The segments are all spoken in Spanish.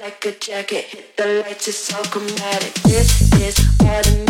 like a jacket. Hit the lights, it's all chromatic. This is automatic.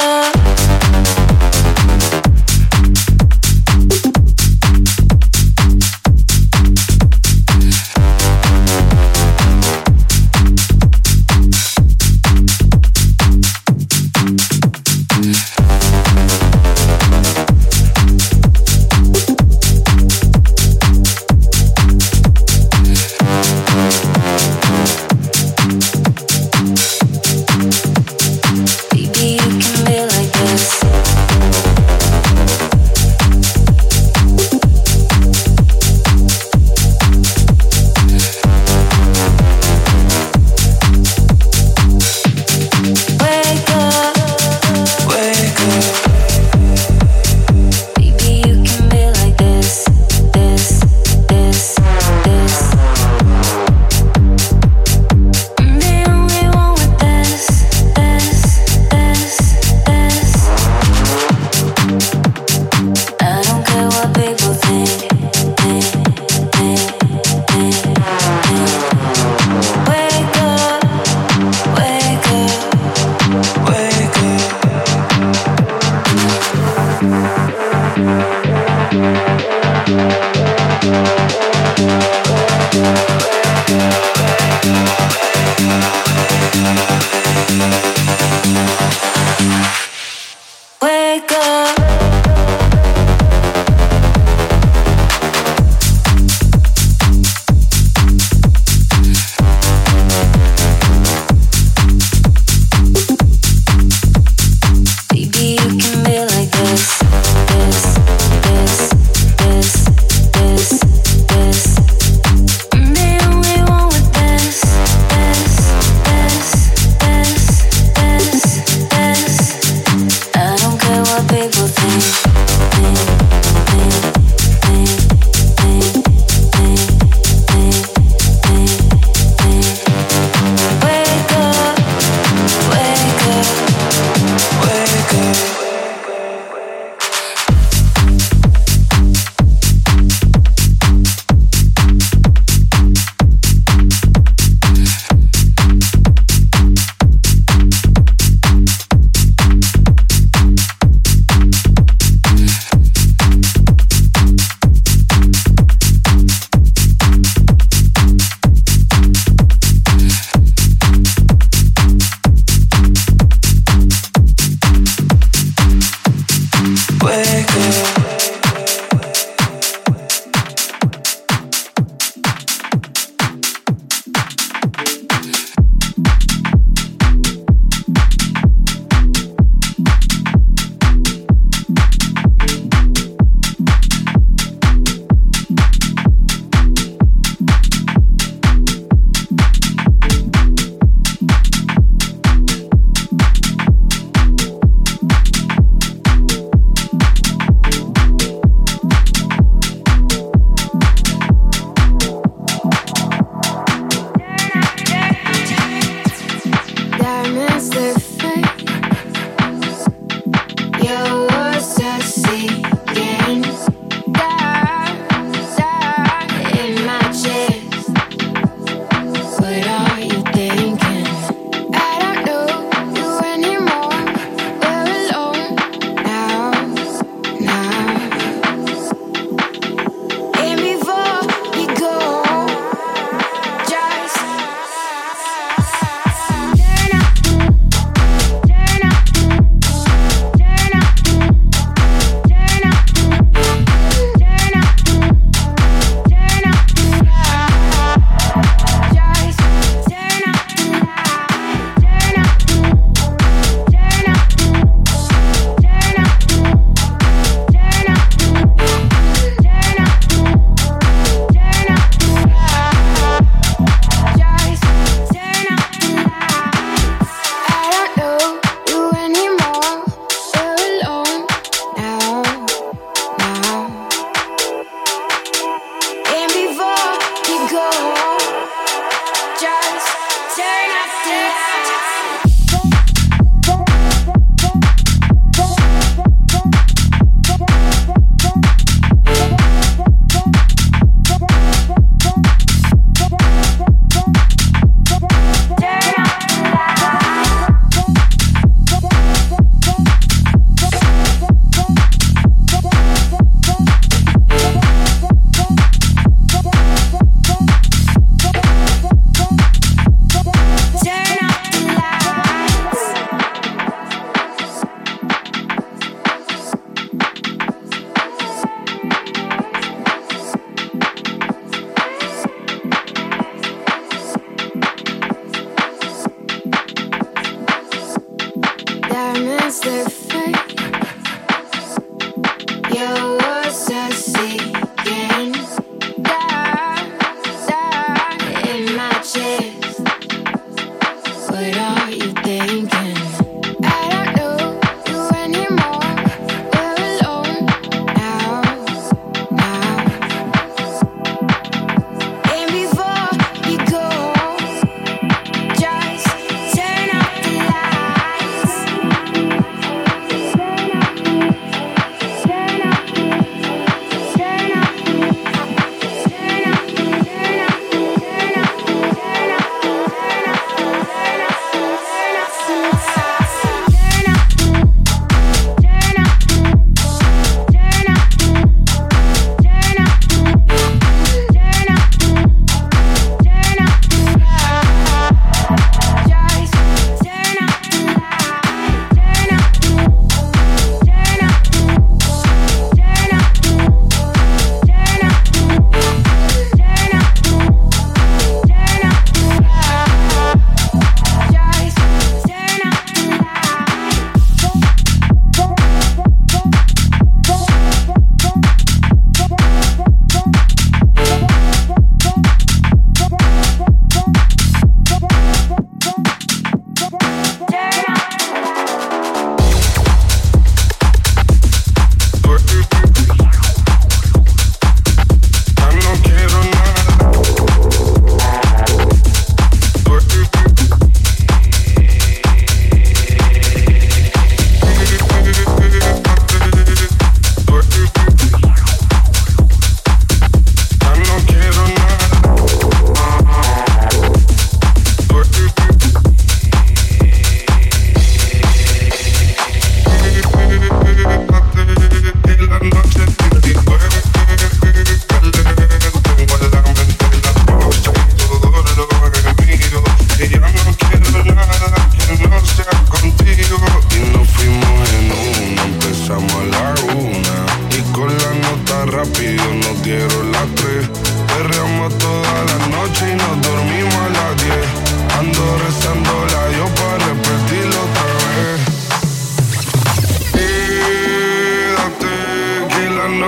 love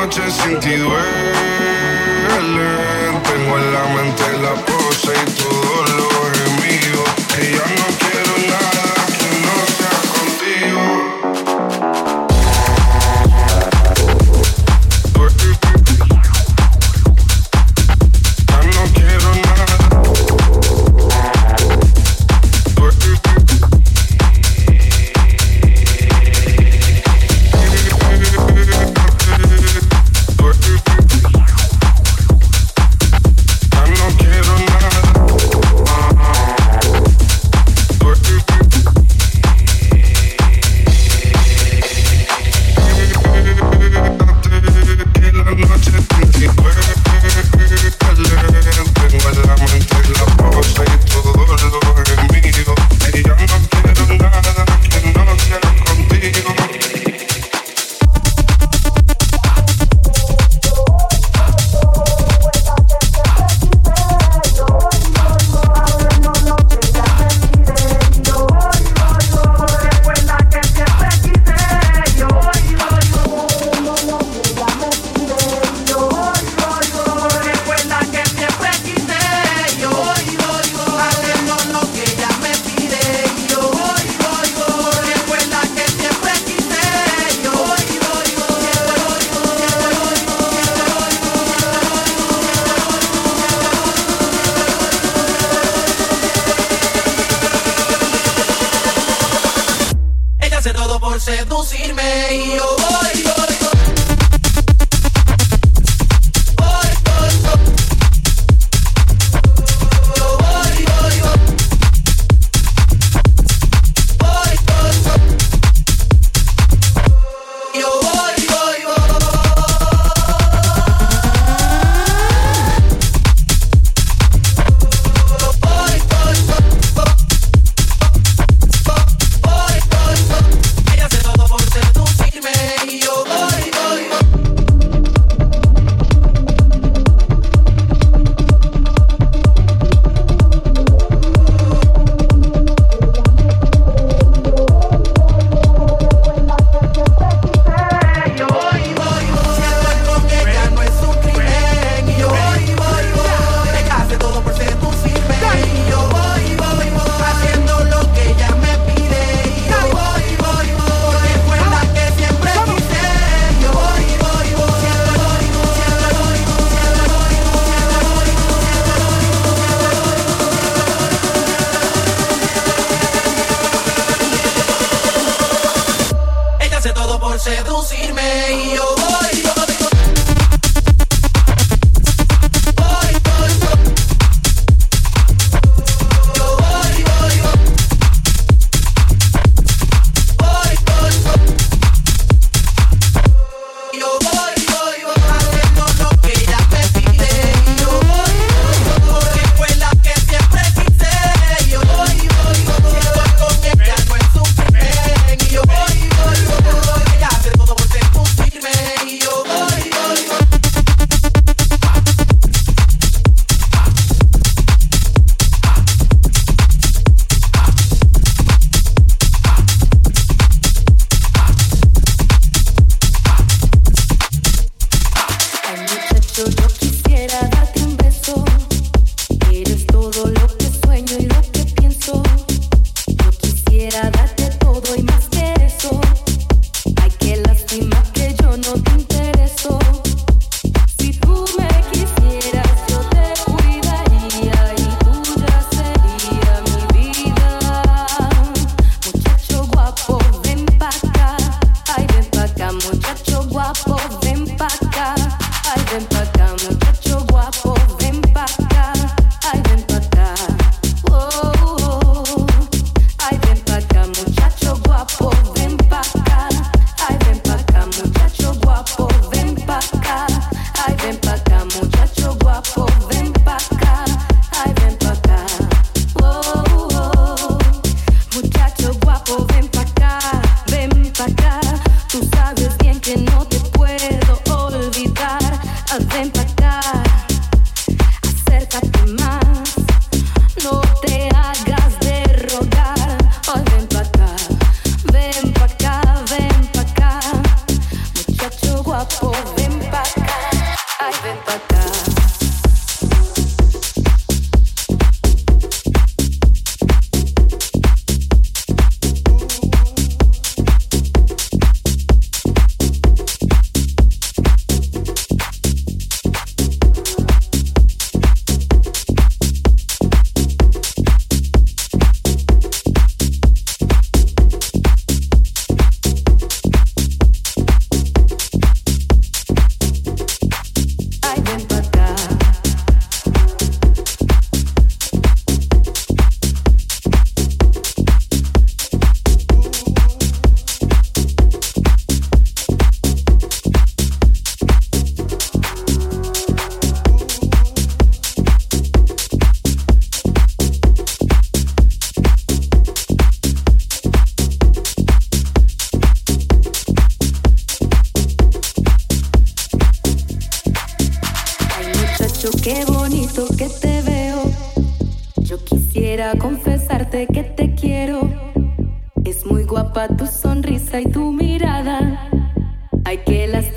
noche sin ti duelen. Tengo en la mente la pose y tu dolor es mío. Que ya no quiero nada.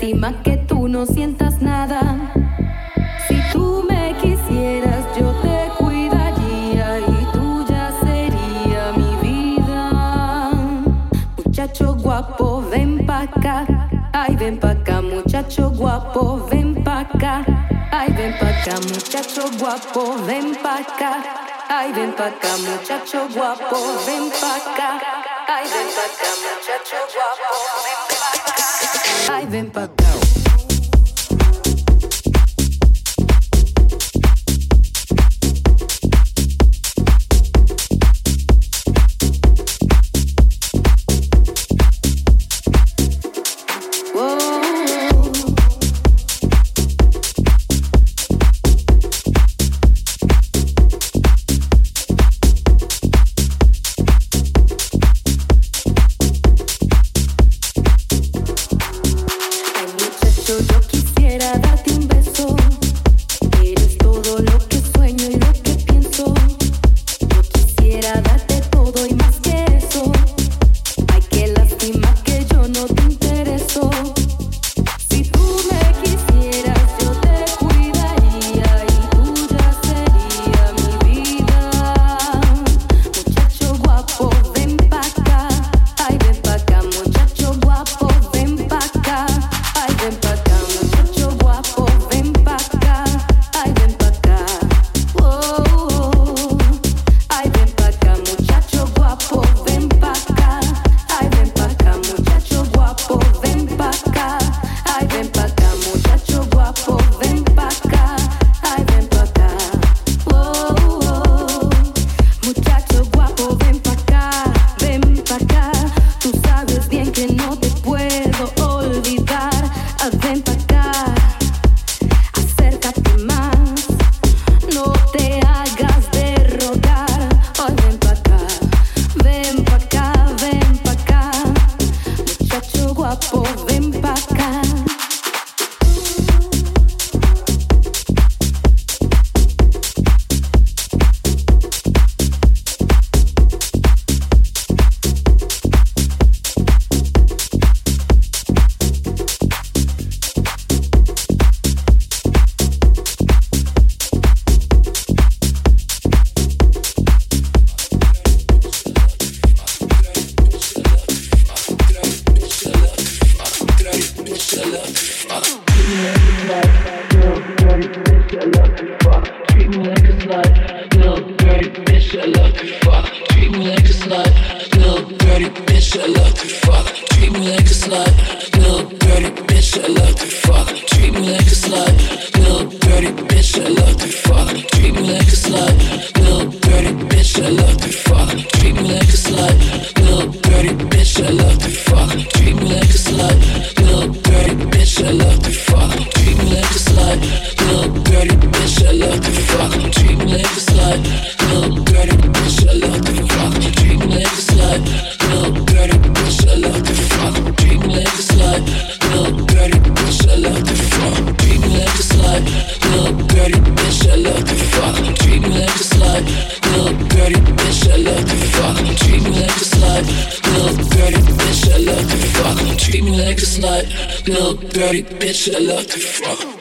lástima que tú no sientas nada. Si tú me quisieras, yo te cuidaría y tuya sería mi vida. Muchacho guapo, ven pa' acá. Ay, ven pa' acá, muchacho guapo, ven pa' acá. Ay, ven pa' acá, muchacho guapo, ven pa' acá. Ay, ven pa' acá, muchacho guapo, ven pa' acá. Ay, ven pa' acá, muchacho guapo, ven pa' acá. I've been pra cá. Little dirty bitch. I love to fuck.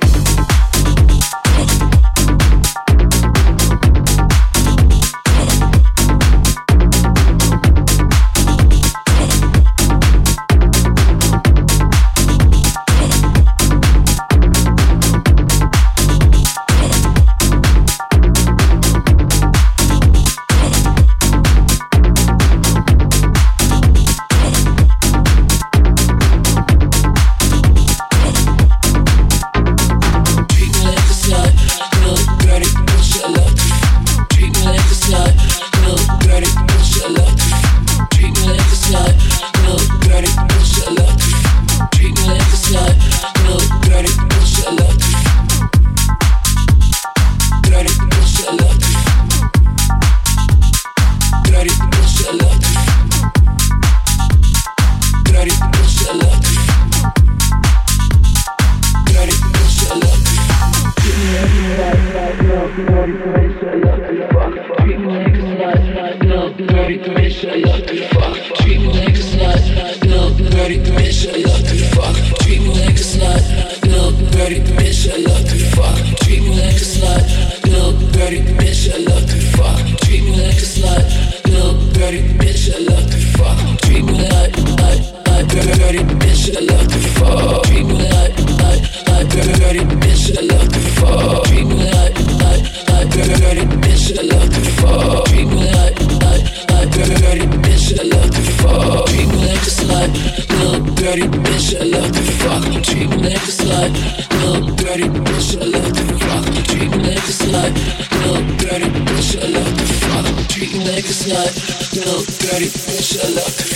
not no dirty pressure luck.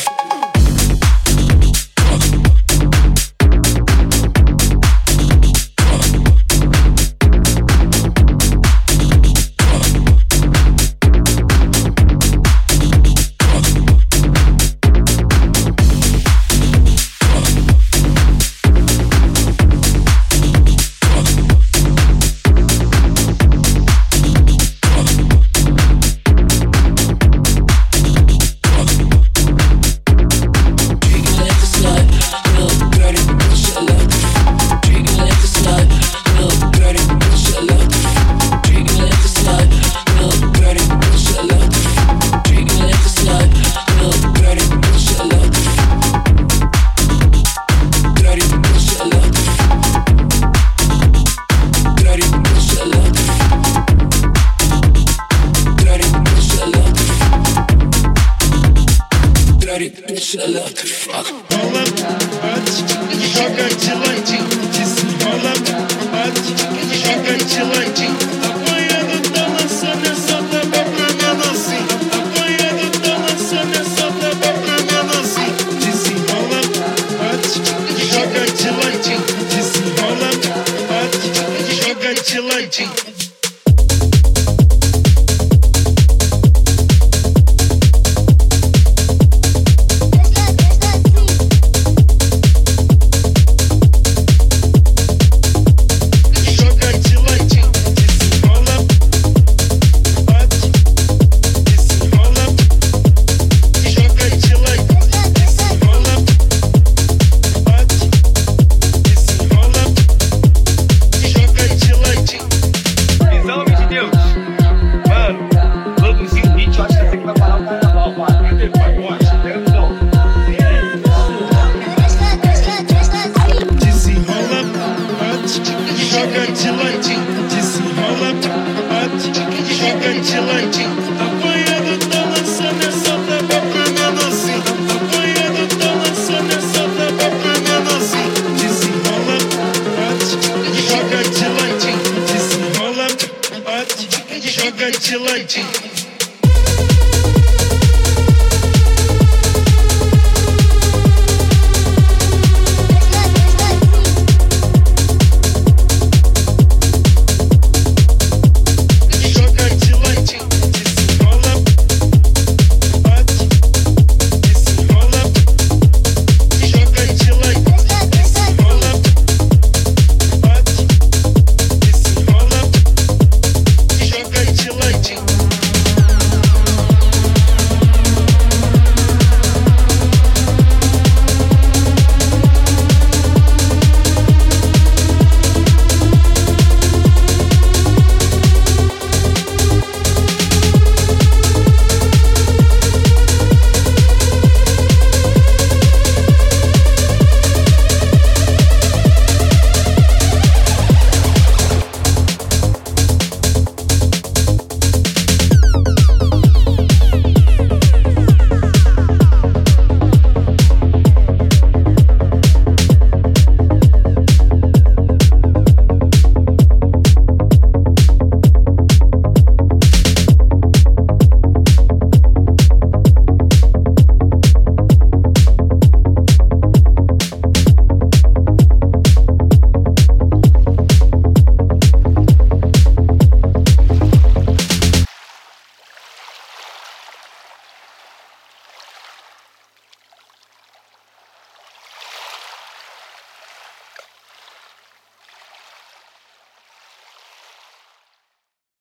Vigilante